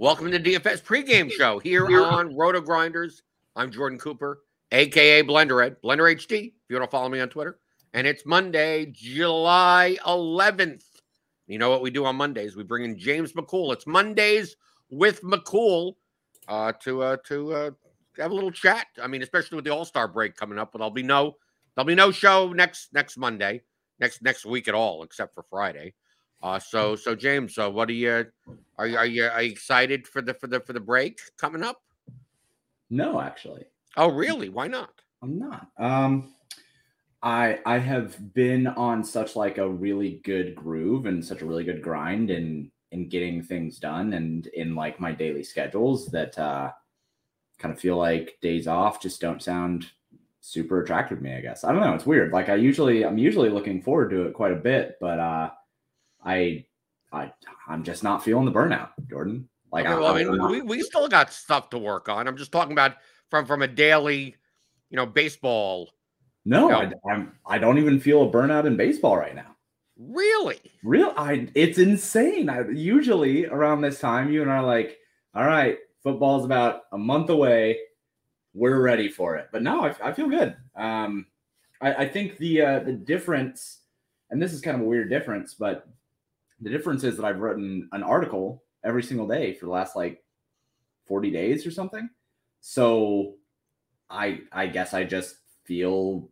Welcome to DFS pregame show here on RotoGrinders. I'm Jordan Cooper, aka Blender Ed, Blender HD. If you want to follow me on Twitter, and it's Monday, July 11th. You know what we do on Mondays? We bring in James McCool. It's Mondays with McCool uh, to uh, to uh, have a little chat. I mean, especially with the All Star break coming up, but there'll be no there'll be no show next next Monday, next next week at all, except for Friday. Uh, so so James, uh, what are you are you are you are you excited for the for the for the break coming up? No, actually, Oh, really? Why not? I'm not. Um, I I have been on such like a really good groove and such a really good grind in in getting things done and in like my daily schedules that uh kind of feel like days off just don't sound super attractive to me, I guess. I don't know, it's weird. Like I usually I'm usually looking forward to it quite a bit, but uh I I I'm just not feeling the burnout, Jordan. Like Okay, well, I mean, we, we still got stuff to work on. I'm just talking about from from a daily, you know, baseball. no, No. I, I'm I don't even feel a burnout in baseball right now. Really? Real, I it's insane. I usually around this time, you and I are like, all right, football's about a month away. We're ready for it. But no, I, I feel good. Um, I, I think the uh, the difference, and this is kind of a weird difference, but the difference is that I've written an article every single day for the last like 40 days or something. So I I guess I just feel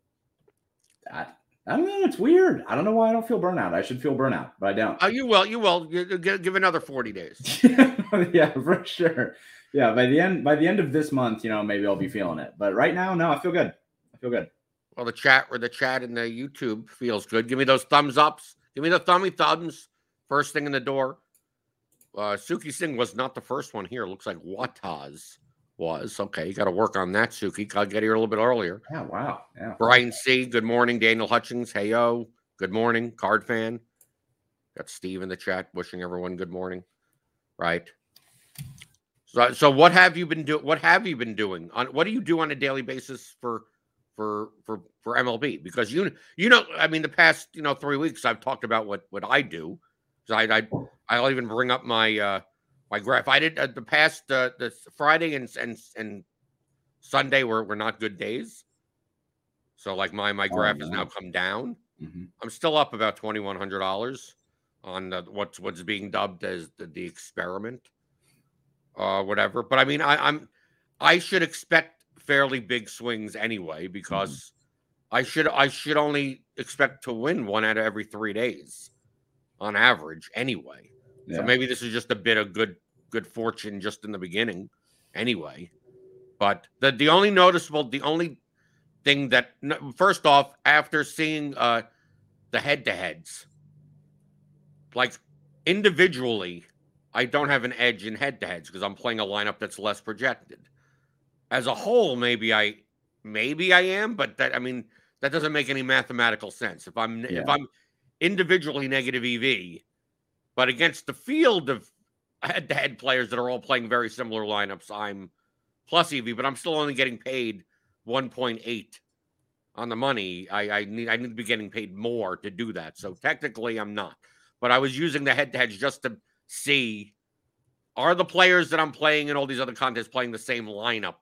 that I don't know. It's weird. I don't know why I don't feel burnout. I should feel burnout, but I don't. Oh, you will. You will. Give, give another 40 days. yeah, for sure. Yeah, by the end by the end of this month, you know, maybe I'll be feeling it. But right now, no, I feel good. I feel good. Well, the chat or the chat in the YouTube feels good. Give me those thumbs ups. Give me the thummy thumbs. First thing in the door. Uh, Suki Singh was not the first one here. Looks like Wataz was. Okay, you got to work on that, Suki. Got to get here a little bit earlier. Yeah, wow. Yeah. Brian C. Good morning. Daniel Hutchings. Hey yo. Good morning. Card fan. Got Steve in the chat wishing everyone good morning. Right. So, so what have you been doing? What have you been doing? On what do you do on a daily basis for for for for MLB? Because you you know, I mean, the past you know three weeks I've talked about what what I do. I I I'll even bring up my uh my graph. I did uh, the past uh, the Friday and and and Sunday were were not good days. So like my my Oh, graph has now come down. Mhm. I'm still up about twenty one hundred dollars on the, what's what's being dubbed as the, the experiment, uh, whatever. But I mean, I, I'm I should expect fairly big swings anyway because I should I should only expect to win one out of every three days on average anyway. Yeah. So maybe this is just a bit of good good fortune just in the beginning anyway. But the the only noticeable the only thing that first off after seeing uh the head to heads like individually I don't have an edge in head to heads because I'm playing a lineup that's less projected. As a whole maybe I maybe I am but that I mean that doesn't make any mathematical sense. If I'm if I'm individually negative EV but against the field of head to head players that are all playing very similar lineups I'm plus EV but I'm still only getting paid 1.8 on the money. I, I need I need to be getting paid more to do that. So technically I'm not. But I was using the head to heads just to see are the players that I'm playing in all these other contests playing the same lineup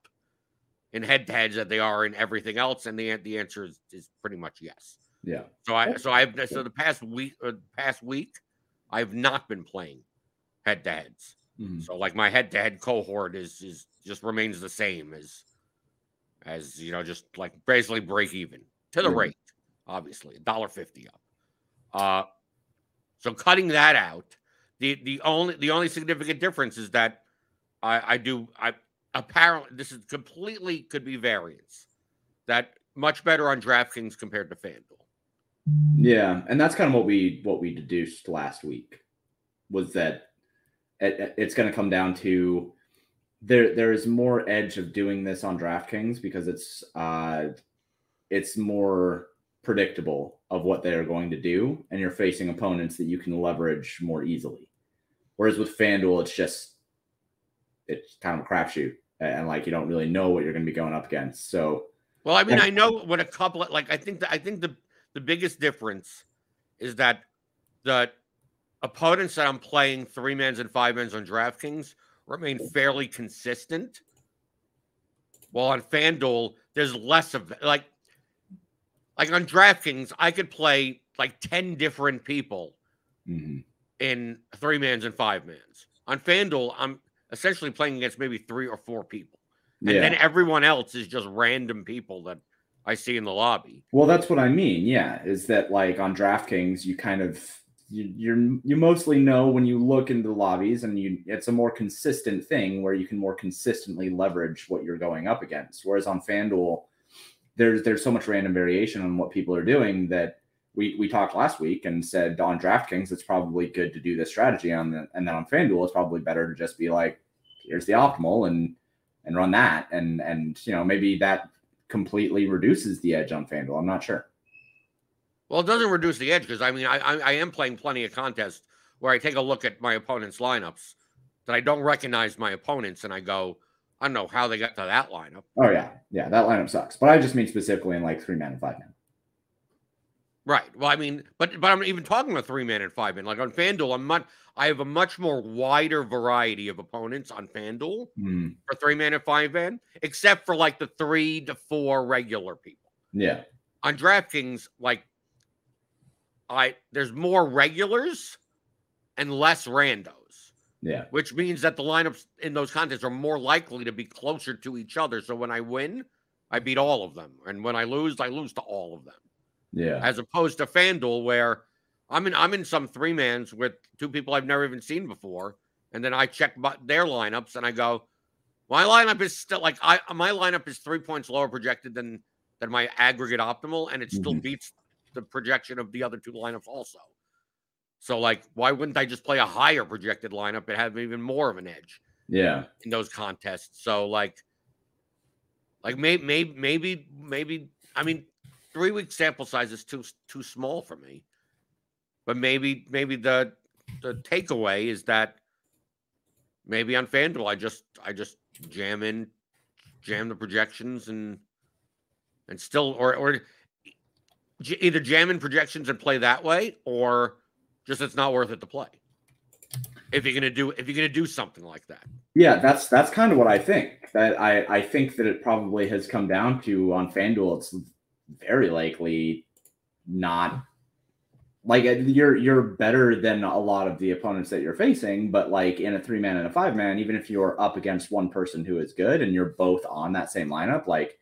in head to heads that they are in everything else? And the the answer is, is pretty much yes. Yeah. So I so I've so the past week uh, past week I've not been playing head to heads. Mhm. So like my head to head cohort is is just remains the same as as you know, just like basically break even to the rate, obviously, a dollar fifty up. Uh so cutting that out, the the only the only significant difference is that I I do I apparently this is completely could be variance. That much better on DraftKings compared to FanDuel. Yeah, and that's kind of what we what we deduced last week was that it, it's going to come down to there there is more edge of doing this on DraftKings because it's uh it's more predictable of what they are going to do and you're facing opponents that you can leverage more easily. Whereas with FanDuel it's just it's kind of a crapshoot and like you don't really know what you're going to be going up against. So Well, I mean, I know what a couple of like I think that I think the the biggest difference is that the opponents that I'm playing three mans and five mans on DraftKings remain fairly consistent. While on FanDuel, there's less of like like on DraftKings, I could play like 10 different people mhm. in three mans and five mans. On FanDuel, I'm essentially playing against maybe three or four people. And yeah. then everyone else is just random people that I see in the lobby. Well, that's what I mean. Yeah, is that like on DraftKings, you kind of you you're you mostly know when you look into the lobbies, and you it's a more consistent thing where you can more consistently leverage what you're going up against. Whereas on FanDuel, there's there's so much random variation on what people are doing that we we talked last week and said on DraftKings it's probably good to do this strategy on the and then on FanDuel it's probably better to just be like here's the optimal and and run that and and you know maybe that completely reduces the edge on FanDuel. I'm not sure. Well, it doesn't reduce the edge because I mean I, I I am playing plenty of contests where I take a look at my opponent's lineups that I don't recognize my opponents and I go I don't know how they got to that lineup. Oh yeah, yeah, that lineup sucks. But I just mean specifically in like three man and five man. Right. Well, I mean, but but I'm even talking about three man and five man. Like on FanDuel, I'm much I have a much more wider variety of opponents on FanDuel Hmm, for three man and five man, except for like the three to four regular people. yeah, on DraftKings, like I there's more regulars and less randos, yeah, which means that the lineups in those contests are more likely to be closer to each other. So when I win, I beat all of them, and when I lose, I lose to all of them. Yeah, As opposed to FanDuel, where I'm in I'm in some three mans with two people I've never even seen before, and then I check their lineups and I go, my lineup is still like I my lineup is three points lower projected than than my aggregate optimal, and it still Mhm. beats the projection of the other two lineups also. So like, why wouldn't I just play a higher projected lineup and have even more of an edge yeah, in those contests? So like, like maybe maybe maybe maybe I mean, three week sample size is too too small for me. But maybe maybe the the takeaway is that maybe on FanDuel I just I just jam in jam the projections and and still or or either jam in projections and play that way or just it's not worth it to play. If you're gonna do if you're gonna do something like that. yeah. That's that's kind of what I think. That I I think that it probably has come down to on FanDuel. It's very likely not like uh, you're you're better than a lot of the opponents that you're facing, but like in a three man and a five man, even if you're up against one person who is good and you're both on that same lineup, like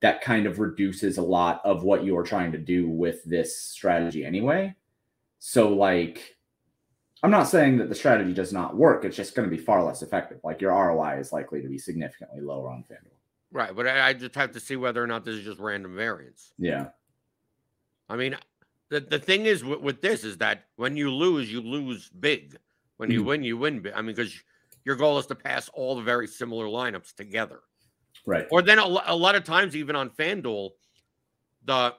that kind of reduces a lot of what you're trying to do with this strategy anyway. So like I'm not saying that the strategy does not work. It's just going to be far less effective. Like your ROI is likely to be significantly lower on FanDuel. Right, but I, I just have to see whether or not this is just random variance. Yeah. I mean, the the thing is with, with this is that when you lose, you lose big. When you Mhm. win, you win big. I mean, because your goal is to pass all the very similar lineups together. Right. Or then a, a lot of times, even on FanDuel, the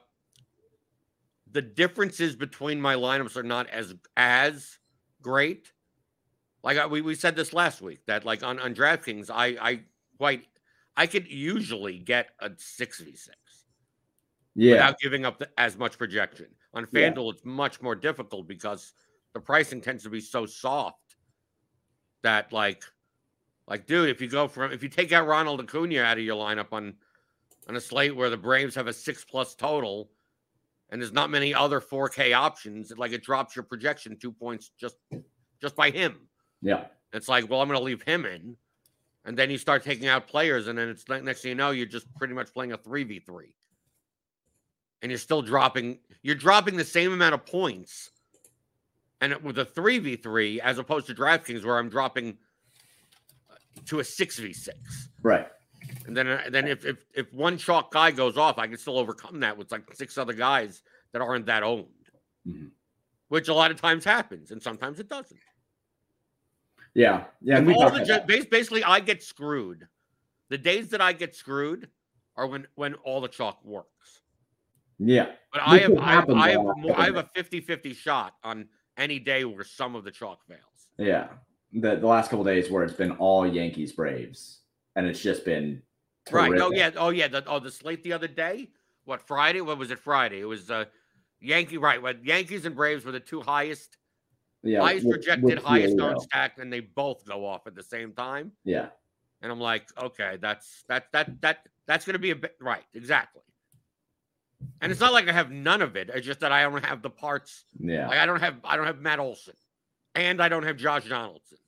the differences between my lineups are not as as great. Like I, we we said this last week that like on on DraftKings, I I quite I could usually get a six v six Yeah. without giving up the, as much projection. On Yeah. FanDuel, it's much more difficult because the pricing tends to be so soft that like like dude, if you go from if you take out Ronald Acuna out of your lineup on on a slate where the Braves have a six plus total and there's not many other 4K options, it, like it drops your projection two points just just by him. Yeah. It's like, well, I'm going to leave him in, and then you start taking out players, and then it's next thing you know, you're just pretty much playing a three v three, and you're still dropping. You're dropping the same amount of points, and it- with a three v three as opposed to DraftKings where I'm dropping uh, to a six v six, Right. and then uh, then if if if one chalk guy goes off, I can still overcome that with like six other guys that aren't that owned, Mhm. which a lot of times happens, and sometimes it doesn't. Yeah. Yeah. we all the ju- basically, I get screwed. The days that I get screwed are when when all the chalk works. Yeah. But I have I have, I have, more, I have a after 50-50 shot on any day where some of the chalk fails. Yeah. The the last couple days where it's been all Yankees Braves and it's just been Right. Oh yeah. Oh yeah. The, oh the slate the other day. What Friday? What was it? Friday. It was uh Yankee. Right. What Yankees and Braves were the two highest, Yeah. highest with- projected, with highest Giolito. stack, and they both go off at the same time. Yeah. And I'm like, okay, that's that that that that's gonna be a bit right, exactly. And it's not like I have none of it. It's just that I don't have the parts. Yeah. Like I don't have I don't have Matt Olson, and I don't have Josh Donaldson.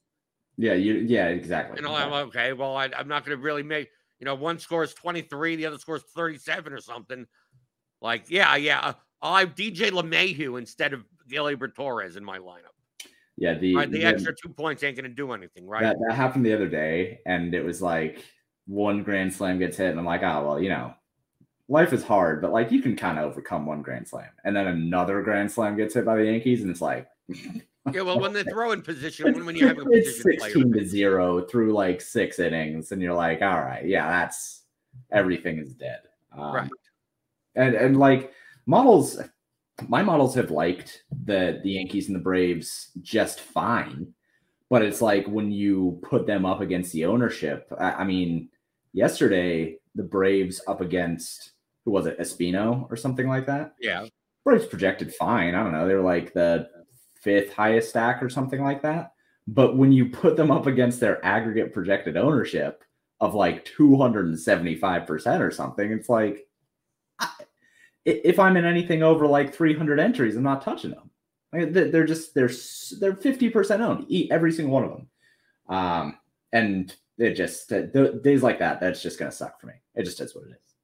Yeah. You yeah, exactly. And I'm like, okay, well, I, I'm not gonna really make. You know, one scores 23, the other scores 37 or something. Like, yeah, yeah. uh, I'll have DJ LeMahieu instead of Gleyber Torres in my lineup. Yeah, the, Right, the the- extra two points ain't gonna do anything, right? that, that happened the other day, and it was like one grand slam gets hit, and I'm like, oh well, you know, life is hard, but like you can kind of overcome one grand slam, and then another grand slam gets hit by the Yankees, and it's like yeah, well, when they throw in position, when, when you have a it's position player, sixteen to zero through like six innings, and you're like, all right, yeah, that's everything is dead, um, Right. And and like models, my models have liked the the Yankees and the Braves just fine, but it's like when you put them up against the ownership. I, I mean, yesterday the Braves up against who was it, Espino or something like that. yeah, Braves projected fine. I don't know. They're like the fifth highest stack or something like that. But when you put them up against their aggregate projected ownership of like 275% or something, it's like, I, i- if I'm in anything over like 300 entries, I'm not touching them. They- they're just, they're, they're 50% owned, e- every single one of them. Um, and it just, the days like that, that's just going to suck for me. It just is what it is.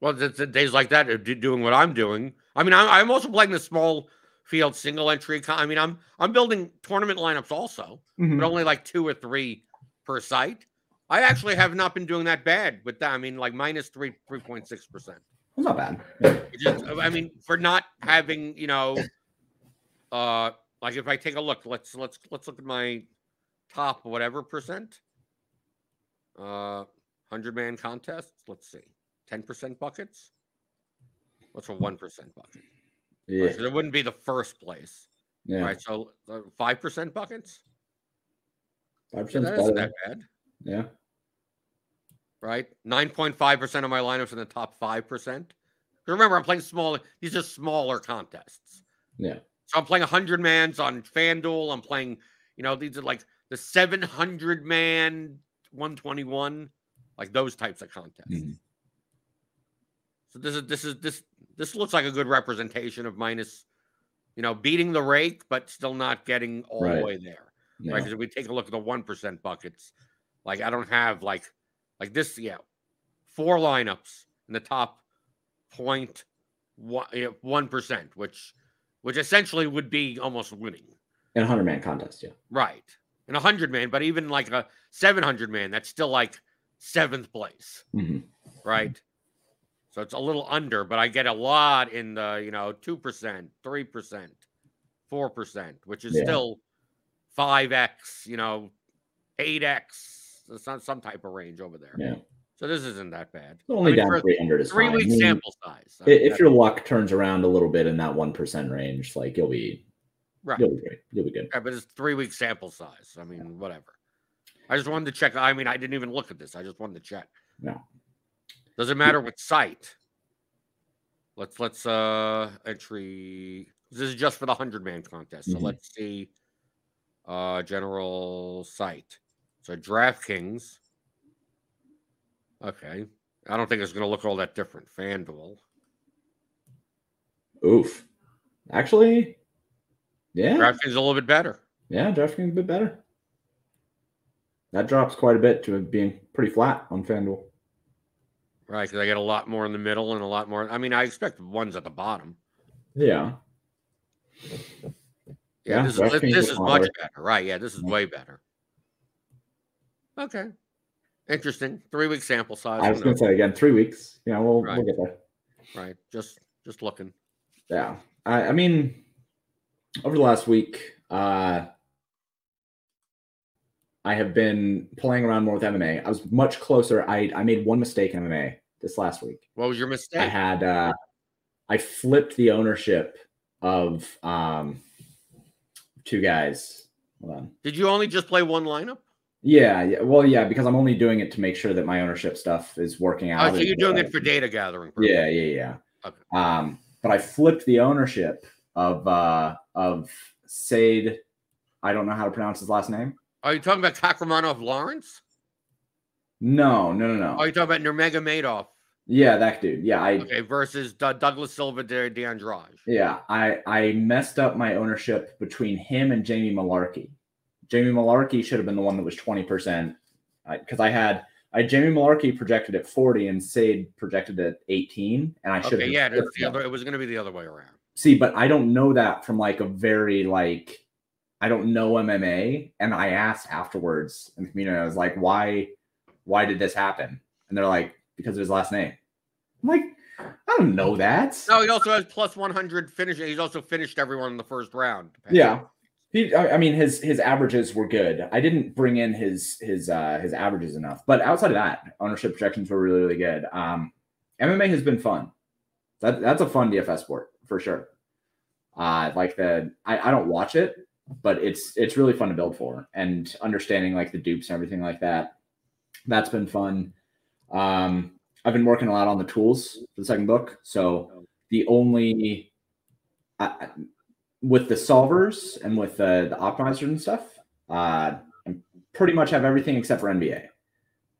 well, the, the days like that, are doing what I'm doing. I mean, I'm, I'm also playing the small field single entry. I mean, I'm I'm building tournament lineups also. Hmm. but only like two or three per site. I actually have not been doing that bad with that. I mean, like minus three, three point six percent. It's not bad. Just, I mean, for not having, you know, uh, like if I take a look, let's let's let's look at my top whatever percent. Uh, hundred man contests. Let's see, ten percent buckets. What's a one percent bucket? Yeah. Right, so it wouldn't be the first place, Yeah. right? So five percent buckets. Five percent that isn't that bad. Yeah. Right? 9.5% of my lineups in the top 5%. Remember, I'm playing small, these are smaller contests. Yeah. So I'm playing 100 mans on FanDuel. I'm playing, you know, these are like the 700 man 121, like those types of contests. Mhm. So this is, this is, this, this looks like a good representation of minus, you know, beating the rake, but still not getting all Right. the way there. Yeah. Right. Because if we take a look at the one percent buckets, like I don't have like like this, yeah, four lineups in the top point one percent, which which essentially would be almost winning. In a hundred man contest, yeah. Right. In a hundred man, but even like a seven hundred man, that's still like seventh place. Mhm. Right. So it's a little under, but I get a lot in the, you know, two percent, three percent, four percent, which is Yeah. still five X, you know, eight X. It's not some type of range over there. Yeah. So this isn't that bad. Only I mean, down for a 300 is Three fine. week I mean, sample size. I mean, If your luck turns around a little bit in that one percent range, like you'll be right. you'll be great. You'll be good. Yeah, but it's three week sample size. I mean, whatever. I just wanted to check. I mean, I didn't even look at this. I just wanted to check. No. Does it matter what site? Let's let's uh entry. This is just for the hundred man contest. So Mhm. let's see. Uh general site. So DraftKings. Okay. I don't think it's gonna look all that different. FanDuel. Oof. Actually, yeah. DraftKings is a little bit better. Yeah, DraftKings a bit better. That drops quite a bit to being pretty flat on FanDuel. Right, because I get a lot more in the middle and a lot more. I mean, I expect ones at the bottom. Yeah. Yeah, Yeah, this, is, this is much better. Right. Yeah, this is way better. Okay. Interesting. Three week sample size. I was going to say again, three weeks. Yeah, we'll Right. we'll get there. Right. Just just looking. Yeah. I, I mean, over the last week, uh, I have been playing around more with MMA. I was much closer. I, I made one mistake in MMA this last week. What was your mistake? I had uh, I flipped the ownership of um, two guys. Hold on. Did you only just play one lineup? Yeah, yeah. Well, yeah, because I'm only doing it to make sure that my ownership stuff is working out. Oh, so you're doing it for data gathering. Yeah, yeah, yeah. Okay. Um, but I flipped the ownership of uh of Sade. I don't know how to pronounce his last name. Are you talking about Kakramanov Lawrence? No, no, no, no. Are you talking about Nurmagomedov? yeah, that dude. Yeah, I Okay, versus D- Douglas Silva de, de Andrade. yeah, I I messed up my ownership between him and Jamie Mullarkey. Jamie Mullarkey should have been the one that was 20% because I had I had Jamie Mullarkey projected at 40 and Sade projected at 18 and I should Okay, have yeah, that's the other. It was going to be the other way around. See, but I don't know that from like a very like I don't know MMA. And I asked afterwards in the community, I was like, why why did this happen? And they're like, because of his last name. I'm like, I don't know that. No, he also has plus 100 finish. He's also finished everyone in the first round. Yeah. He, I mean, his his averages were good. I didn't bring in his his uh his averages enough, but outside of that, ownership projections were really really good. Um, MMA has been fun. That that's a fun DFS sport for sure. Uh, like the I, I don't watch it, but it's it's really fun to build for and understanding like the dupes and everything like that. That's been fun. Um, I've been working a lot on the tools for the second book. So the only I, with the solvers and with the, the optimizers and stuff, uh, I pretty much have everything except for NBA.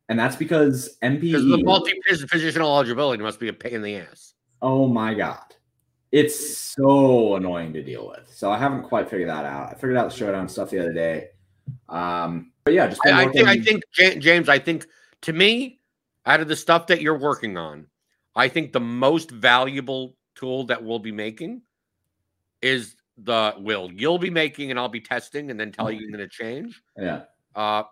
And that's because Because the MPE, multi positional eligibility must be a pain in the ass. oh my God, it's so annoying to deal with. So I haven't quite figured that out. I figured out the showdown stuff the other day. Um, but yeah, just I, I think I think James. I think to me, out of the stuff that you're working on, I think the most valuable tool that we'll be making is the will you'll be making, and I'll be testing, and then tell you you're going to change. yeah, Uh,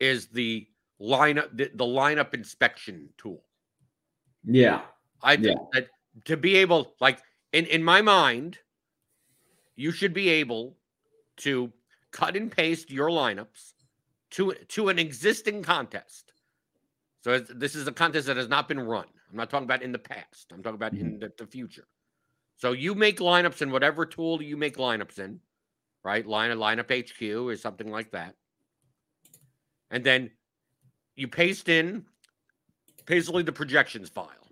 is the lineup the, the lineup inspection tool? yeah, I think that to be able, like in in my mind, you should be able to cut and paste your lineups to to an existing contest. So this is a contest that has not been run. I'm not talking about in the past. I'm talking about in the, the future. So you make lineups in whatever tool you make lineups in, right? Line lineup HQ or something like that, and then you paste in basically the projections file,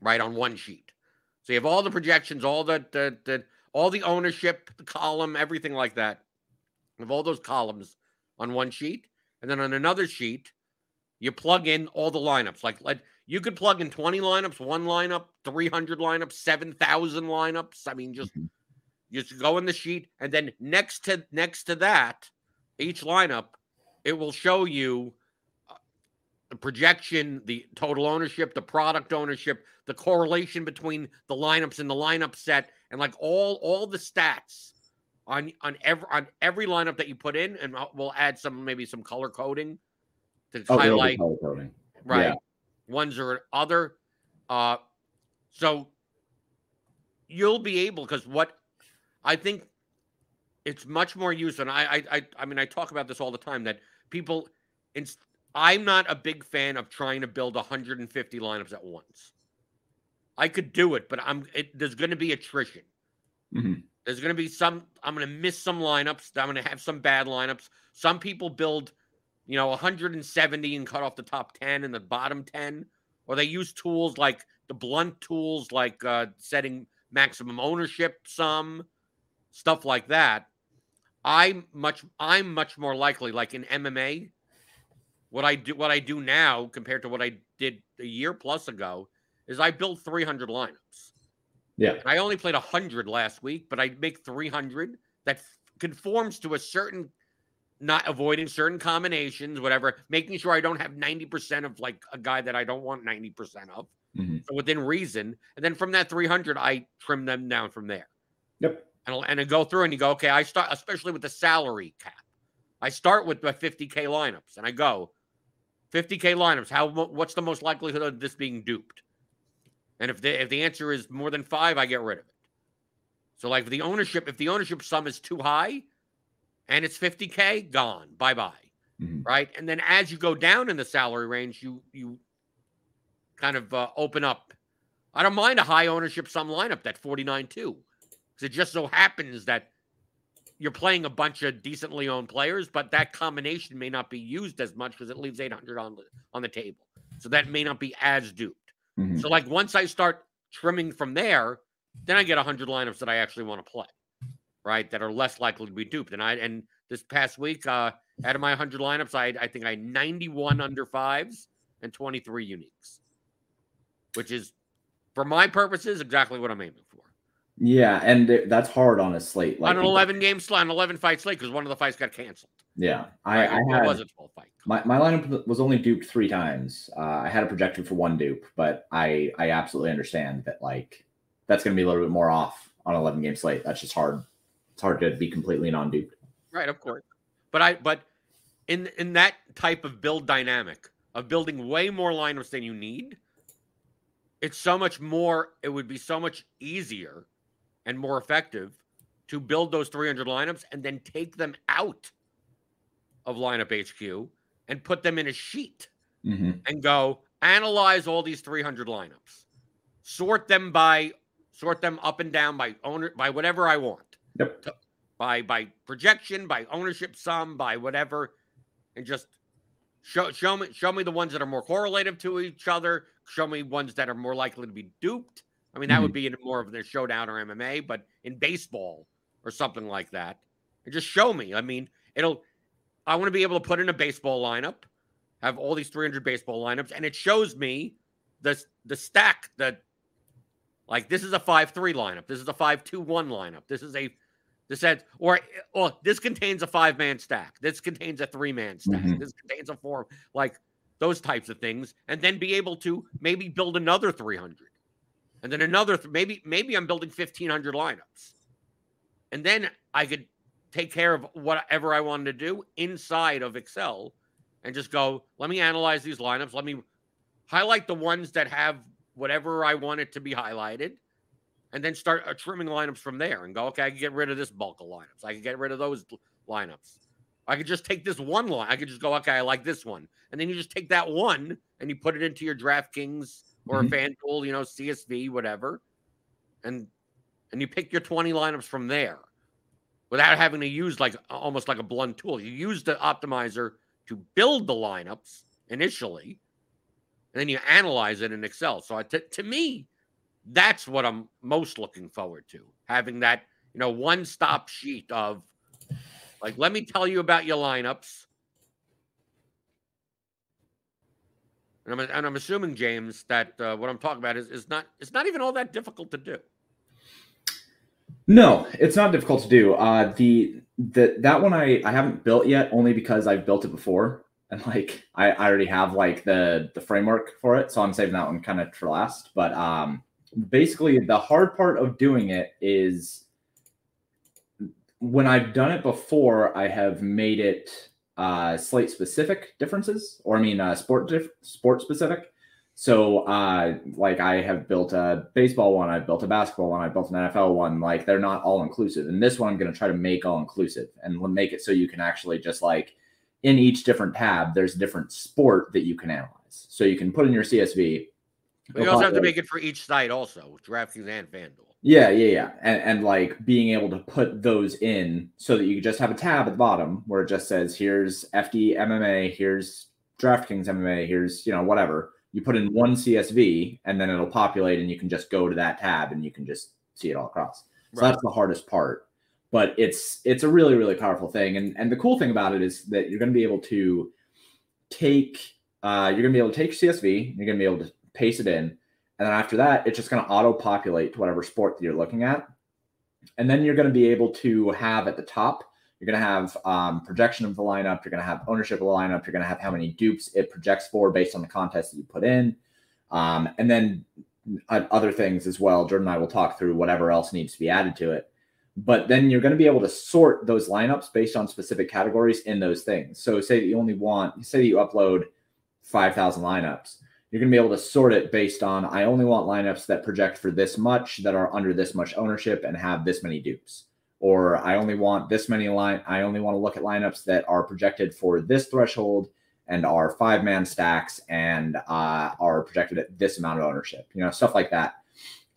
right on one sheet. So you have all the projections, all the the, the all the ownership, the column, everything like that. You have all those columns on one sheet, and then on another sheet, you plug in all the lineups. Like, like you could plug in 20 lineups, one lineup, 300 lineups, 7,000 lineups. I mean, just You just go in the sheet, and then next to next to that, each lineup, it will show you uh, the projection, the total ownership, the product ownership, the correlation between the lineups and the lineup set, and like all all the stats on on every on every lineup that you put in, and we'll add some maybe some color coding to Oh, highlight color coding. right Yeah. Ones or other uh so you'll be able because what i think it's much more useful and I, I i i mean i talk about this all the time that people it's i'm not a big fan of trying to build 150 lineups at once. I could do it but i'm it, there's going to be attrition. Mhm. there's going to be some i'm going to miss some lineups i'm going to have some bad lineups. Some people build you know 170 and cut off the top 10 and the bottom 10 or they use tools like the blunt tools like uh, setting maximum ownership some stuff like that i'm much i'm much more likely like in mma what i do what i do now compared to what i did a year plus ago is i build 300 lineups Yeah. i only played 100 last week but i make 300 that conforms to a certain not avoiding certain combinations whatever making sure i don't have 90% of like a guy that i don't want 90% of Mhm. so within reason and then from that 300 i trim them down from there Yep. and, and I go through and you go, okay, I start, especially with the salary cap. I start with the 50K lineups and I go, 50K lineups, how, what's the most likelihood of this being duped? And if the, if the answer is more than five, I get rid of it. So like the ownership, if the ownership sum is too high and it's 50K, gone, bye bye. Mhm. Right. And then as you go down in the salary range, you, you kind of uh, open up. I don't mind a high ownership sum lineup that 49 too. Because it just so happens that you're playing a bunch of decently owned players, but that combination may not be used as much because it leaves 800 on the on the table. So that may not be as duped. Mhm. So like once I start trimming from there, then I get 100 lineups that I actually want to play, right? That are less likely to be duped. And I and this past week, uh, out of my 100 lineups, I I think I had 91 under fives and 23 uniques, which is for my purposes exactly what I'm aiming for. Yeah, and th- that's hard on a slate. Like on an 11 game slate, an 11 fight slate, because one of the fights got canceled. Yeah, I, Right? I had was a 12 fight. my, my lineup was only duped three times. Uh, I had a projected for one dupe, but I I absolutely understand that like that's going to be a little bit more off on 11 game slate. That's just hard. It's hard to be completely non duped. Right, of course. But I but in in that type of build dynamic of building way more lineups than you need, it's so much more, it would be so much easier and more effective to build those 300 lineups and then take them out of lineup HQ and put them in a sheet Mhm. and go analyze all these 300 lineups, sort them by sort them up and down by owner by whatever I want Yep. by by projection, by ownership sum, by whatever, and just show show me show me the ones that are more correlative to each other. Show me ones that are more likely to be duped. I mean, that would mm-hmm. be in more of the showdown or MMA, but in baseball or something like that, and just show me. I mean, it'll. I want to be able to put in a baseball lineup, have all these 300 baseball lineups, and it shows me the the stack that. Like this is a five-three lineup. This is a five-two-one lineup. This is a this says, or, or this contains a five man stack. This contains a three man stack. Mhm. This contains a four, like those types of things, and then be able to maybe build another 300, and then another. Th- maybe maybe I'm building 1500 lineups, and then I could take care of whatever I wanted to do inside of Excel, and just go. Let me analyze these lineups. Let me highlight the ones that have whatever I want it to be highlighted and then start uh, trimming lineups from there and go, okay, I can get rid of this bulk of lineups. I can get rid of those lineups. I could just take this one line. I could just go, okay, I like this one. And then you just take that one and you put it into your DraftKings or Mhm. a FanDuel, you know, CSV, whatever. And and you pick your 20 lineups from there without having to use like almost like a blunt tool. You use the optimizer to build the lineups initially, and then you analyze it in Excel. So I t- to me, that's what I'm most looking forward to having that you know one stop sheet of like let me tell you about your lineups and I'm, and I'm assuming James that uh, what I'm talking about is, is not it's not even all that difficult to do No, it's not difficult to do. Uh, the the that one I I haven't built yet, only because I've built it before, and like I, I already have like the the framework for it, so I'm saving that one kind of for last. But um, basically, the hard part of doing it is when I've done it before, I have made it uh, slate specific differences, or I mean, uh, sport diff- sport specific. So, uh, like I have built a baseball one, I've built a basketball one, I've built an NFL one. Like they're not all inclusive. And this one, I'm going to try to make all inclusive and make it so you can actually just like in each different tab, there's a different sport that you can analyze. So you can put in your CSV. But you also have to make it for each site, also DraftKings and FanDuel. Yeah, yeah, yeah. And, and like being able to put those in so that you just have a tab at the bottom where it just says, here's FD MMA, here's DraftKings MMA, here's, you know, whatever. You put in one CSV and then it'll populate and you can just go to that tab and you can just see it all across. So right. that's the hardest part. But it's it's a really, really powerful thing. And and the cool thing about it is that you're gonna be able to take uh, you're gonna be able to take CSV, you're gonna be able to paste it in, and then after that, it's just going to auto populate to whatever sport that you're looking at. And then you're going to be able to have at the top, you're going to have um, projection of the lineup. You're going to have ownership of the lineup. You're going to have how many dupes it projects for based on the contest that you put in. Um, and then uh, other things as well. Jordan and I will talk through whatever else needs to be added to it. But then you're going to be able to sort those lineups based on specific categories in those things. So say that you only want, say that you upload 5,000 lineups you're going to be able to sort it based on I only want lineups that project for this much that are under this much ownership and have this many dupes. Or I only want this many line I only want to look at lineups that are projected for this threshold and are five man stacks and uh, are projected at this amount of ownership, you know, stuff like that.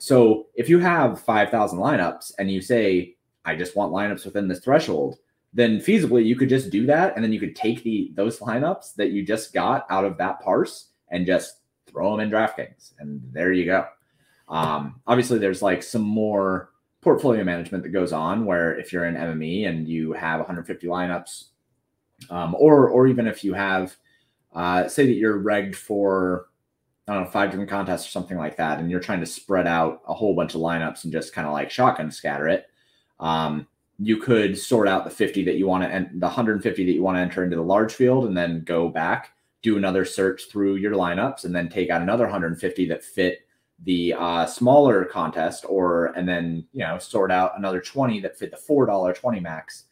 So if you have 5,000 lineups and you say, I just want lineups within this threshold, then feasibly you could just do that. And then you could take the those lineups that you just got out of that parse and just throw them in DraftKings, and there you go. Um, obviously, there's like some more portfolio management that goes on where if you're in MME and you have 150 lineups, um, or or even if you have, uh, say that you're regged for I don't know five different contests or something like that, and you're trying to spread out a whole bunch of lineups and just kind of like shotgun scatter it. Um, you could sort out the 50 that you want to and the 150 that you want to enter into the large field and then go back do another search through your lineups and then take out another 150 that fit the uh, smaller contest or and then you know sort out another 20 that fit the four dollar 20 max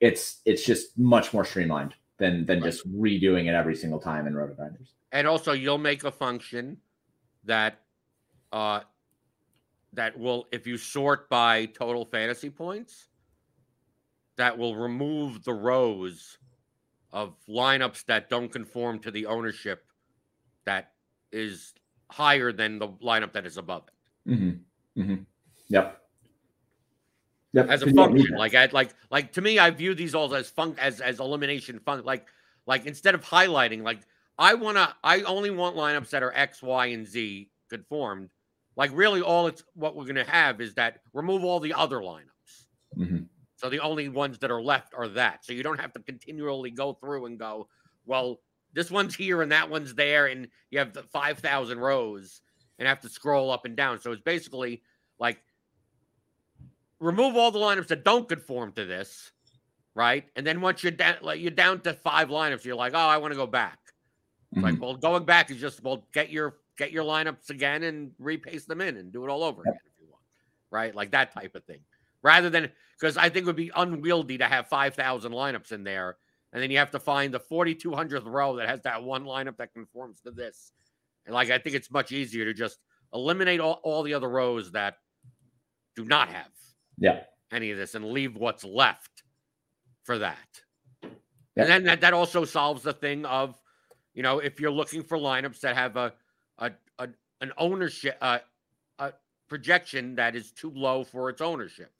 it's it's just much more streamlined than than right. just redoing it every single time in RotoGrinders. And also, you'll make a function that uh, that will, if you sort by total fantasy points, that will remove the rows of lineups that don't conform to the ownership that is higher than the lineup that is above it. Mm-hmm. Mm-hmm. Yep. Yep. As a function, like I like like to me, I view these all as fun as as elimination fun. Like like instead of highlighting, like I wanna I only want lineups that are X, Y, and Z conformed. Like really, all it's what we're gonna have is that remove all the other lineups. Mm-hmm. So the only ones that are left are that. So you don't have to continually go through and go, well, this one's here and that one's there, and you have the five thousand rows and have to scroll up and down. So it's basically like remove all the lineups that don't conform to this, right? And then once you're down, like you're down to five lineups, you're like, oh, I want to go back. It's mm-hmm. like, well, going back is just well, get your get your lineups again and repaste them in and do it all over again if you want, right? Like that type of thing rather than because I think it would be unwieldy to have 5,000 lineups in there. And then you have to find the 4,200th row that has that one lineup that conforms to this. And like, I think it's much easier to just eliminate all, all the other rows that do not have yeah. any of this and leave what's left for that. Yeah. And then that, that also solves the thing of, you know, if you're looking for lineups that have a, a, a an ownership, uh, a projection that is too low for its ownership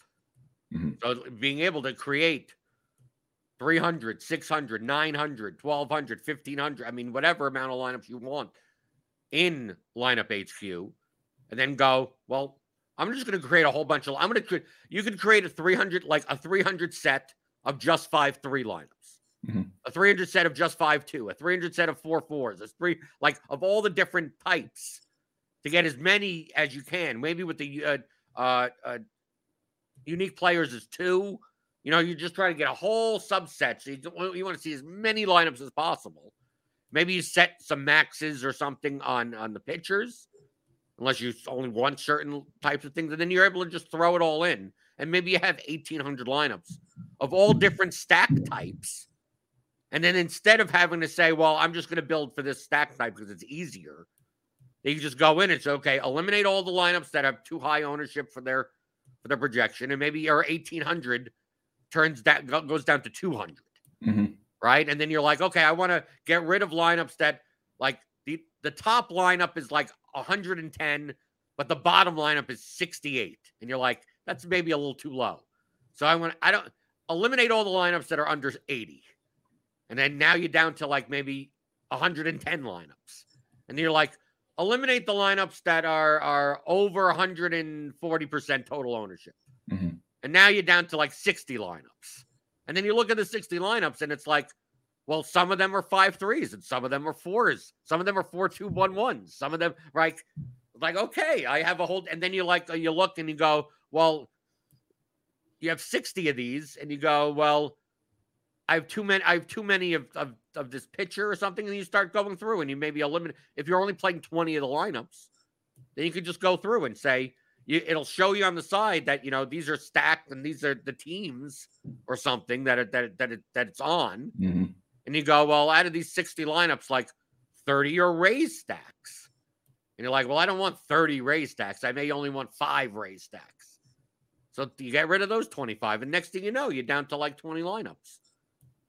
Mm-hmm. So being able to create 300, 600, 900, 1200, 1500, I mean, whatever amount of lineups you want in lineup HQ, and then go, well, I'm just going to create a whole bunch of, I'm going to create, you could create a 300, like a 300 set of just five three lineups. Mm-hmm. A 300 set of just five two, a 300 set of four fours, a three like of all the different types to get as many as you can. Maybe with the uh, uh, uh, unique players is two. You know, you're just try to get a whole subset. So you, you want to see as many lineups as possible. Maybe you set some maxes or something on on the pitchers, unless you only want certain types of things, and then you're able to just throw it all in. And maybe you have 1,800 lineups of all different stack types. And then instead of having to say, well, I'm just going to build for this stack type because it's easier, you just go in and say, okay, eliminate all the lineups that have too high ownership for their for their projection, and maybe your 1,800 turns that goes down to 200. Mm-hmm right? And then you're like, okay, I want to get rid of lineups that like the the top lineup is like 110, but the bottom lineup is 68, and you're like, that's maybe a little too low. So I want I don't eliminate all the lineups that are under 80, and then now you're down to like maybe 110 lineups, and you're like, eliminate the lineups that are are over 140 percent total ownership, mm-hmm. and now you're down to like 60 lineups and then you look at the 60 lineups and it's like, well, some of them are five threes and some of them are fours. Some of them are four two one ones. Some of them like like okay, I have a whole and then you like you look and you go, well, you have 60 of these, and you go, well, I have too many, I have too many of, of, of this pitcher or something, and you start going through and you maybe eliminate if you're only playing 20 of the lineups, then you could just go through and say, you, it'll show you on the side that you know these are stacked and these are the teams or something that it, that that it, that it's on, mm-hmm. and you go, well, out of these sixty lineups, like thirty are Rays stacks, and you're like, well, I don't want thirty Rays stacks. I may only want five Rays stacks. So you get rid of those twenty five, and next thing you know, you're down to like twenty lineups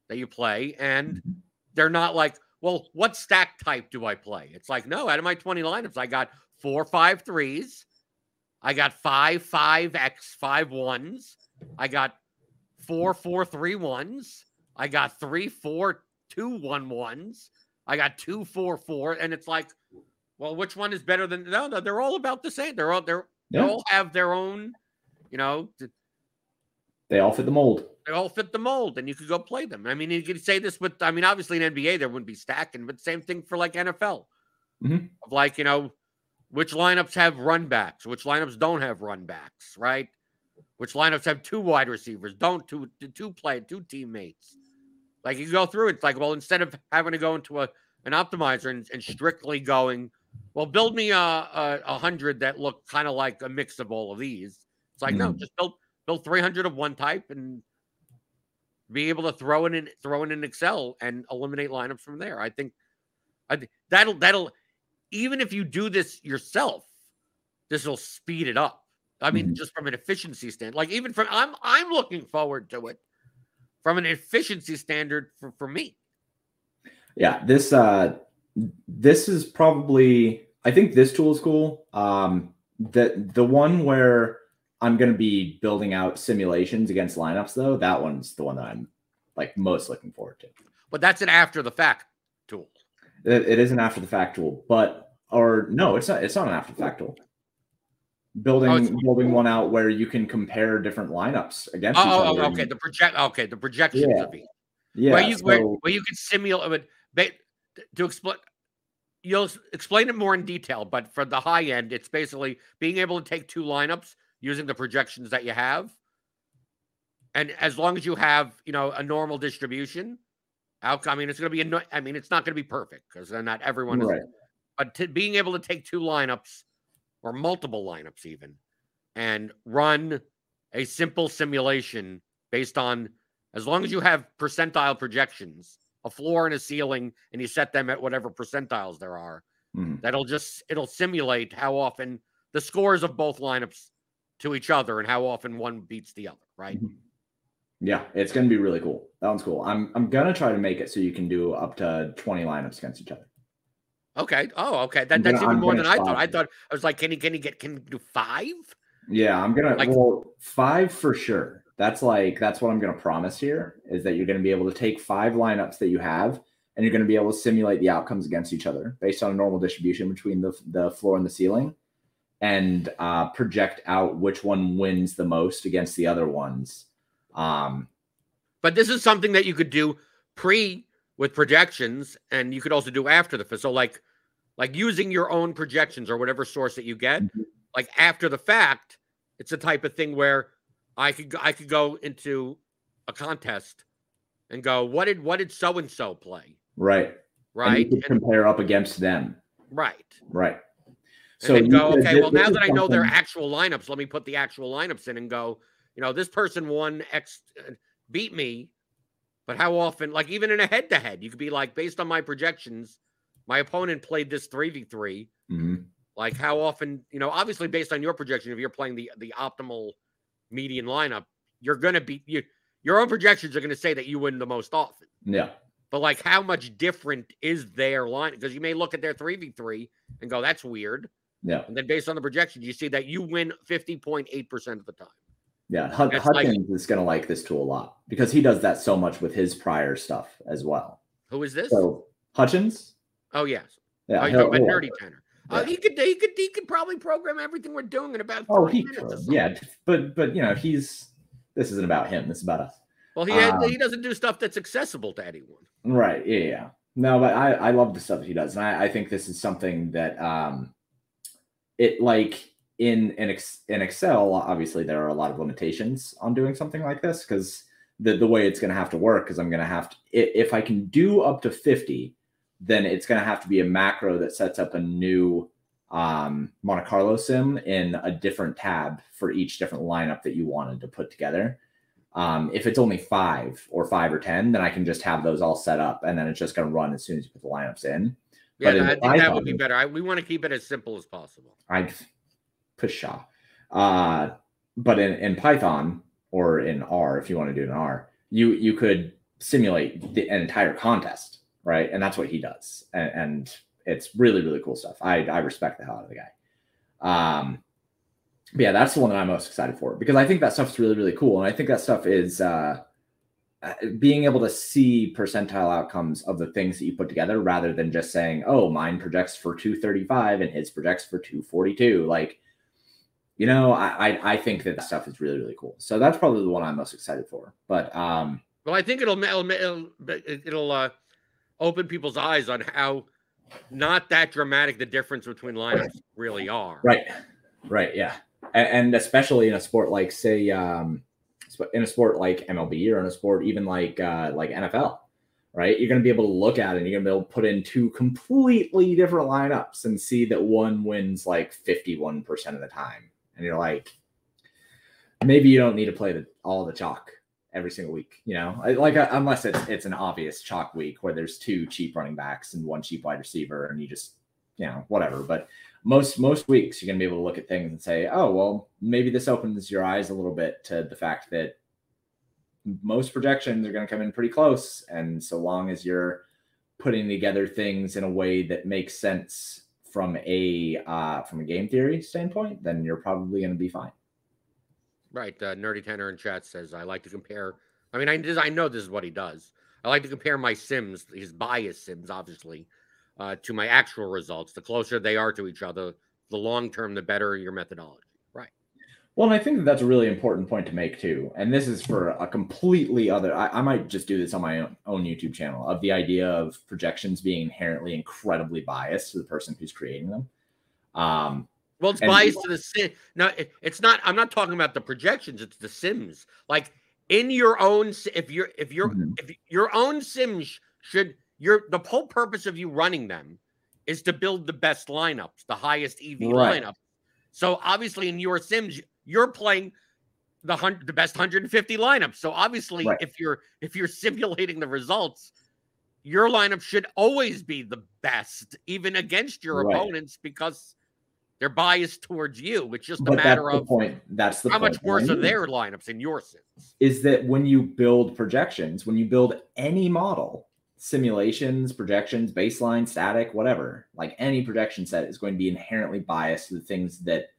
that you play, and Mm-hmm. they're not like, well, what stack type do I play? It's like, no, out of my twenty lineups, I got four five threes. I got five five X five ones. I got four four three ones. I got three four two one ones. I got two four four, and it's like, well, which one is better than? No, no, they're all about the same. They're all they're Yeah. they all have their own, you know, th- They all fit the mold. They all fit the mold, and you could go play them. I mean, you could say this with, I mean, obviously in NBA there wouldn't be stacking, but same thing for like NFL, Mhm. of like you know, which lineups have run backs, which lineups don't have run backs, right? Which lineups have two wide receivers, don't two two play two teammates. Like you go through it's like well, instead of having to go into a an optimizer and, and strictly going, well, build me a a, a hundred that look kind of like a mix of all of these. It's like no, Mhm. just build build three hundred of one type and be able to throw it in throw it in Excel and eliminate lineups from there. I think I think that'll that'll even if you do this yourself, this will speed it up. I mean, Mhm. just from an efficiency stand, like even from I'm I'm looking forward to it from an efficiency standard for, for me. Yeah, this uh this is probably I think this tool is cool. Um the the one where I'm gonna be building out simulations against lineups though, that one's the one that I'm like most looking forward to. But that's an after the fact tool. It, it is an after the fact tool, but or no, it's not it's not an after the fact tool. Building Oh, building one out where you can compare different lineups against each Oh, oh other. oh, okay. The project. Okay, the projections Yeah. of each. yeah, where you where, so- where you can simulate to explain you'll explain it more in detail but for the high end it's basically being able to take two lineups using the projections that you have and as long as you have you know a normal distribution outcome i mean it's going to be i mean it's not going to be perfect because not everyone is but to being able to take two lineups or multiple lineups even and run a simple simulation based on as long as you have percentile projections a floor and a ceiling and you set them at whatever percentiles there are Mhm. that'll just it'll simulate how often the scores of both lineups to each other and how often one beats the other right Mhm. Yeah, it's gonna be really cool. That one's cool. I'm I'm gonna try to make it so you can do up to 20 lineups against each other. okay oh okay that, that's gonna- even I'm more than i thought i thought i was like can he can he get can he do five Yeah, I'm gonna Like- well five for sure. That's like that's what I'm gonna promise here is that you're gonna be able to take five lineups that you have and you're gonna be able to simulate the outcomes against each other based on a normal distribution between the the floor and the ceiling and uh, project out which one wins the most against the other ones. Um, But this is something that you could do pre with projections, and you could also do after the fact. So, like, like using your own projections or whatever source that you get, Mhm. like after the fact, it's a type of thing where I could I could go into a contest and go, what did what did so and so play? Right. And Right. you could And- compare up against them. right. Right. And go, okay, well, now that I know their actual lineups, let me put the actual lineups in and go, you know, this person won X, uh, beat me. But how often, like even in a head to head, you could be like, based on my projections, my opponent played this 3v3. Mhm. Like how often, you know, obviously based on your projection, if you're playing the the optimal median lineup, you're gonna be you your own projections are gonna say that you win the most often. Yeah. But like how much different is their line? Because you may look at their 3v3 and go, that's weird. Yeah. And then based on the projections, you see that you win 50.8% of the time. Yeah. Hut- It's like- Hutchins is going to like this tool a lot because he does that so much with his prior stuff as well. Who is this? So Hutchins, oh yes. yeah, oh, you're talking about Nerdy Tenor. Oh, yeah. he could he could he could probably program everything we're doing in about Oh, 30 he minutes could. Yeah, but but you know, he's this isn't about him. This is about us. Well, he had, Um, he doesn't do stuff that's accessible to anyone. Right. Yeah. Yeah. No, but I I love the stuff that he does, and I, I think this is something that um, it like in in Ex- in Excel. Obviously, there are a lot of limitations on doing something like this because the the way it's going to have to work is I'm going to have to if I can do up to fifty, then it's going to have to be a macro that sets up a new um, Monte Carlo sim in a different tab for each different lineup that you wanted to put together. Um, if it's only five or five or ten, then I can just have those all set up, and then it's just going to run as soon as you put the lineups in. Yeah, But I think that would be better. I, we want to keep it as simple as possible. I'd pshaw. Uh, but in, in Python or in R, if you want to do it in R, you you could simulate the, an entire contest, right? And that's what he does, and, and it's really really cool stuff. I I respect the hell out of the guy. Um, but yeah, that's the one that I'm most excited for because I think that stuff's really really cool, and I think that stuff is uh, being able to see percentile outcomes of the things that you put together rather than just saying, "Oh, mine projects for 235 and his projects for 242." Like, you know, I I, I think that, that stuff is really really cool. So that's probably the one I'm most excited for. But um, Well, I think it'll it'll it'll, it'll uh, open people's eyes on how not that dramatic the difference between lineups really are. Right. Right. Yeah. And, and especially in a sport like, say, um, in a sport like MLB or in a sport even like uh, like NFL, right? You're going to be able to look at it and you're going to be able to put in two completely different lineups and see that one wins like 51% of the time. And you're like, maybe you don't need to play the, all the chalk every single week, you know, like uh, unless it's it's an obvious chalk week where there's two cheap running backs and one cheap wide receiver, and you just you know whatever. But most most weeks you're gonna be able to look at things and say, oh well, maybe this opens your eyes a little bit to the fact that most projections are gonna come in pretty close, and so long as you're putting together things in a way that makes sense from a uh, from a game theory standpoint, then you're probably gonna be fine. Right. Uh, Nerdy Tenor in chat says, I like to compare. I mean, I, I know this is what he does. I like to compare my Sims, his bias Sims, obviously, uh, to my actual results. The closer they are to each other, the long term, the better your methodology. Right. Well, and I think that that's a really important point to make too. And this is for a completely other. I, I might just do this on my own, own YouTube channel of the idea of projections being inherently incredibly biased to the person who's creating them. Um, Well, it's biased to the sim. No, it, it's not. I'm not talking about the projections. It's the Sims. Like in your own, if you're, if you're, Mhm. if your own Sims should, your the whole purpose of you running them is to build the best lineups, the highest EV Right. lineup. So obviously, in your Sims, you're playing the hundred, the best 150 lineups. So obviously, Right. if you're if you're simulating the results, your lineup should always be the best, even against your Right. opponents, because they're biased towards you. It's just a but that's matter of point. That's the how much worse are their lineups in your Sims. is that when you build projections, when you build any model, simulations, projections, baseline, static, whatever, like any projection set is going to be inherently biased to the things that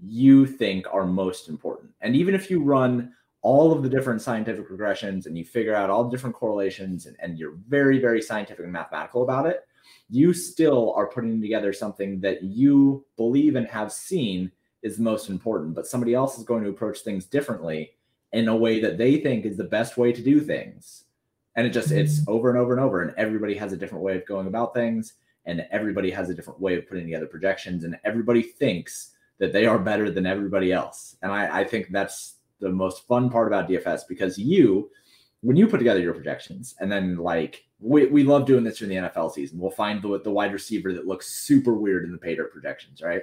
you think are most important. And even if you run all of the different scientific regressions and you figure out all the different correlations and, and you're very, very scientific and mathematical about it, you still are putting together something that you believe and have seen is the most important. But somebody else is going to approach things differently in a way that they think is the best way to do things. And it just it's over and over and over. And everybody has a different way of going about things, and everybody has a different way of putting together projections, and everybody thinks that they are better than everybody else. And I, I think that's the most fun part about DFS because you, when you put together your projections, and then like we, we love doing this during the NFL season. We'll find the the wide receiver that looks super weird in the Pater projections, right?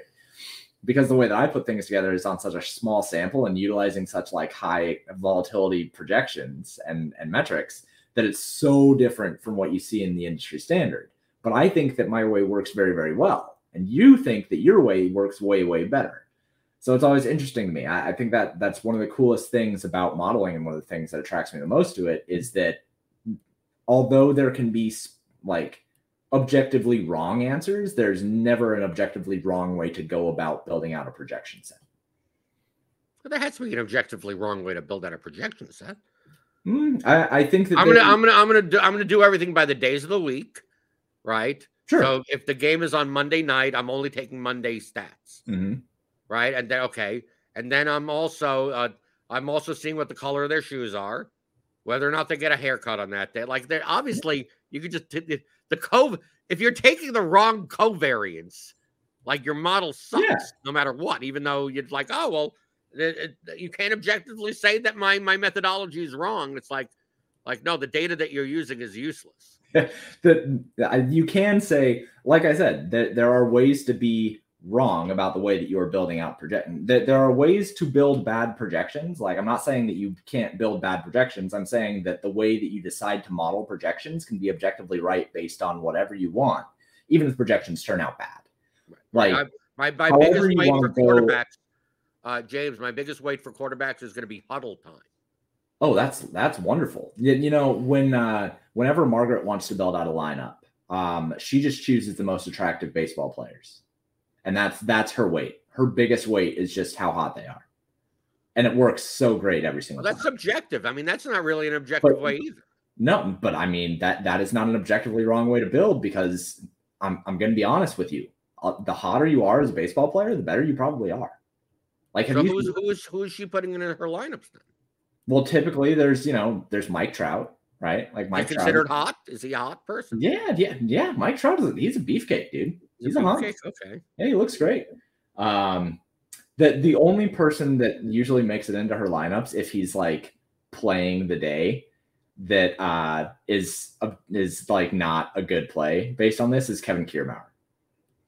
Because the way that I put things together is on such a small sample and utilizing such like high volatility projections and and metrics that it's so different from what you see in the industry standard. But I think that my way works very very well, and you think that your way works way way better. So it's always interesting to me. I, I think that that's one of the coolest things about modeling, and one of the things that attracts me the most to it is that although there can be like objectively wrong answers, there's never an objectively wrong way to go about building out a projection set. There has to be an objectively wrong way to build out a projection set. Mm, I, I, think that I'm gonna, I'm gonna, I'm gonna do, I'm gonna do everything by the days of the week, right? Sure. So if the game is on Monday night, I'm only taking Monday stats. Mm-hmm right? And then okay, and then I'm also uh, I'm also seeing what the color of their shoes are, whether or not they get a haircut on that day. Like they're obviously you could just the, the cove if you're taking the wrong covariance, like your model sucks yeah. no matter what. Even though you'd like, oh well, it, it, you can't objectively say that my my methodology is wrong. It's like like no, the data that you're using is useless. that you can say, like I said, that there are ways to be wrong about the way that you're building out projecting. That there are ways to build bad projections. Like I'm not saying that you can't build bad projections. I'm saying that the way that you decide to model projections can be objectively right based on whatever you want, even if projections turn out bad. Like I, my my biggest weight for quarterbacks, uh, James, my biggest weight for quarterbacks is going to be huddle time. Oh, that's that's wonderful. You, you know, when uh, whenever Margaret wants to build out a lineup, um, she just chooses the most attractive baseball players and that's that's her weight. Her biggest weight is just how hot they are, and it works so great every single. Well, that's time. subjective. I mean, that's not really an objective but, way either. No, but I mean that that is not an objectively wrong way to build because I'm I'm going to be honest with you. Uh, the hotter you are as a baseball player, the better you probably are. Like, so who's who's who's she putting in her lineups then? Well, typically there's you know there's Mike Trout, right? Like Mike considered hot. Is he a hot person? Yeah, yeah, yeah. Mike Trout is he's a beefcake, dude. He's a, a hunk. Okay. Yeah, he looks great. Um, the the only person that usually makes it into her lineups if he's like playing the day that uh is a, is like not a good play based on this is Kevin Kiermaier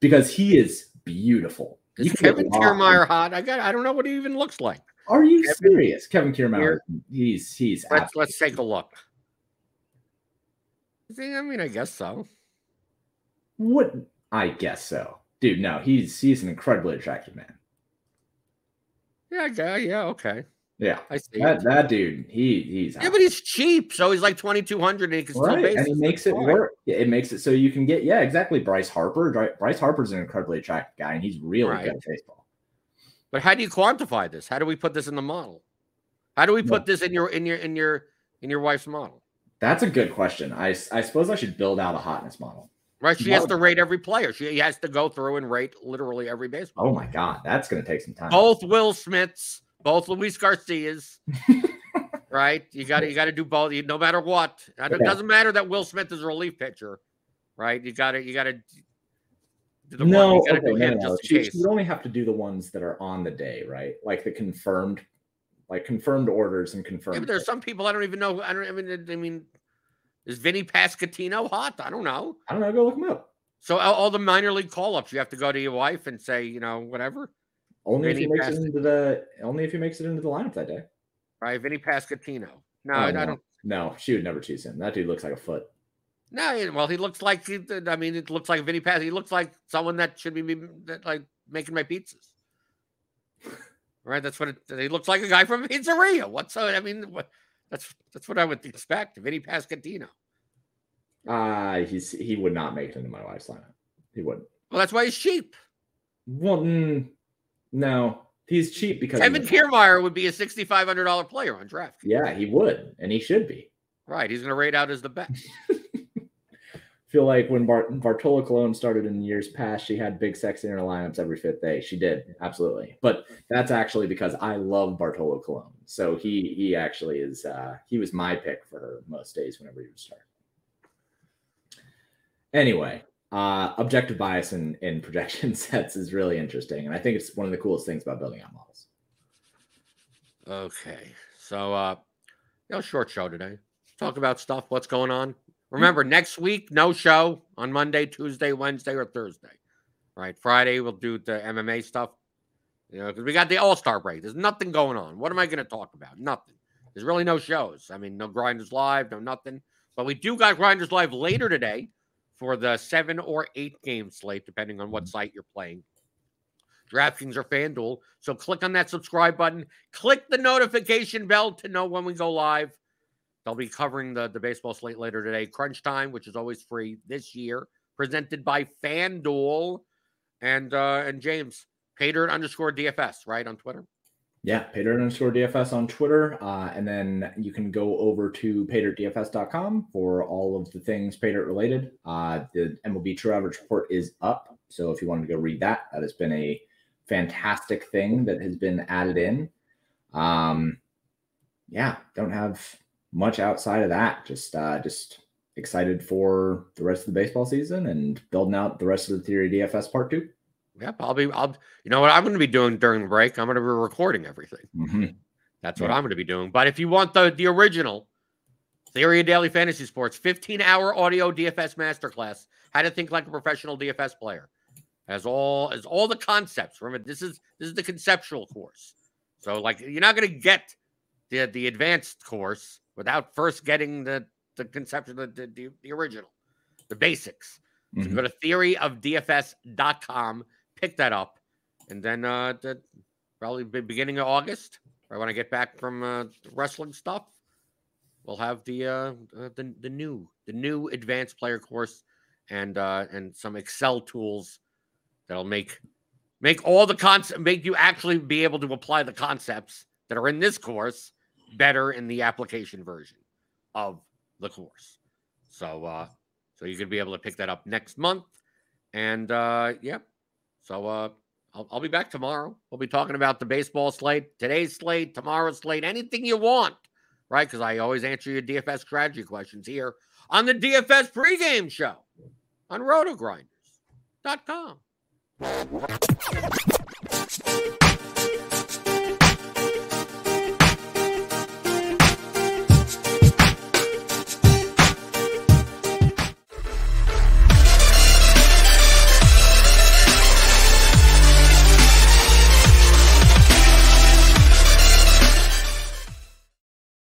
because he is beautiful. Is Kevin Kiermaier hot? I got I don't know what he even looks like. Are you Kevin, serious? Kevin Kiermaier, he's he's let's, let's take a look. I mean, I guess so. What I guess so, dude. No, he's he's an incredibly attractive man. Yeah, guy. Yeah, okay. Yeah, I see that, that dude. He he's yeah, but he's cheap, so he's like twenty two hundred, and he can right. still and he makes it work. It makes it so you can get yeah, exactly. Bryce Harper. Bryce Harper's an incredibly attractive guy, and he's really right. good at baseball. But how do you quantify this? How do we put this in the model? How do we put this in your in your in your in your wife's model? That's a good question. I I suppose I should build out a hotness model. Right, she has to rate every player. She has to go through and rate literally every baseball. Oh my god, that's going to take some time. Both Will Smiths, both Luis Garcias. right, you got to you got to do both. No matter what, it doesn't matter that Will Smith is a relief pitcher. Right, you got to you got to. No, okay, no, no. She, you only have to do the ones that are on the day, right? Like the confirmed, like confirmed orders and confirmed. Yeah, but there's some people I don't even know. I don't. I mean, I mean, is Vinny Pasquantino hot? I don't know. I don't know. Go look him up. So all, all the minor league call ups, you have to go to your wife and say, you know, whatever. Only Vinny if he makes Pas- it into the only if he makes it into the lineup that day. Right, Vinny Pasquantino. No, oh, I, no. I don't. No, she would never choose him. That dude looks like a foot. No, well, he looks like I mean, it looks like Vinny Pass. He looks like someone that should be that, like making my pizzas. right, that's what it, he looks like. A guy from pizzeria. What's I mean, what, that's that's what I would expect. Vinny Pasquantino. Uh he's he would not make it into my wife's lineup. He wouldn't. Well, that's why he's cheap. Well, mm, no, he's cheap because Kevin Kiermaier would be a sixty-five hundred dollar player on draft. Yeah, he would, and he should be. Right, he's going to rate out as the best. feel like when Bart- Bartolo Colon started in years past, she had big sex in her lineups every fifth day. She did absolutely, but that's actually because I love Bartolo Colon. So he he actually is uh, he was my pick for her most days whenever he would start. Anyway, uh, objective bias in in projection sets is really interesting, and I think it's one of the coolest things about building out models. Okay. So uh know, short show today. Talk about stuff, what's going on. Remember, next week, no show on Monday, Tuesday, Wednesday, or Thursday. Right. Friday we'll do the MMA stuff. You know, because we got the All-Star break. There's nothing going on. What am I going to talk about? Nothing. There's really no shows. I mean, no grinders live, no nothing. But we do got grinders live later today for the seven or eight game slate, depending on what site you're playing. DraftKings or FanDuel. So click on that subscribe button. Click the notification bell to know when we go live. They'll be covering the, the baseball slate later today. Crunch Time, which is always free this year, presented by FanDuel. And uh, and James, Pater underscore DFS, right, on Twitter? Yeah, Pater underscore DFS on Twitter. Uh, and then you can go over to paterdfs.com for all of the things Pater related. Uh, the MLB True Average Report is up. So if you wanted to go read that, that has been a fantastic thing that has been added in. Um, yeah, don't have much outside of that. Just uh, just excited for the rest of the baseball season and building out the rest of the Theory DFS part two. Yep, I'll be. I'll. You know what I'm going to be doing during the break? I'm going to be recording everything. Mm-hmm. That's what I'm going to be doing. But if you want the the original Theory of Daily Fantasy Sports 15 hour audio DFS masterclass, how to think like a professional DFS player, as all as all the concepts. Remember, this is this is the conceptual course. So like you're not going to get the the advanced course without first getting the the conception the the, the original, the basics. So Mhm. go to theoryofdfs.com, pick that up, and then uh the, probably be- beginning of August, right when I get back from uh, wrestling stuff, we'll have the uh uh, the the new the new advanced player course and uh and some Excel tools that'll make make all the concept make you actually be able to apply the concepts that are in this course better in the application version of the course. So uh so you're gonna be able to pick that up next month. And uh yeah. So uh I'll, I'll be back tomorrow. We'll be talking about the baseball slate, today's slate, tomorrow's slate, anything you want, right? Because I always answer your DFS strategy questions here on the DFS pregame show on rotogrinders.com.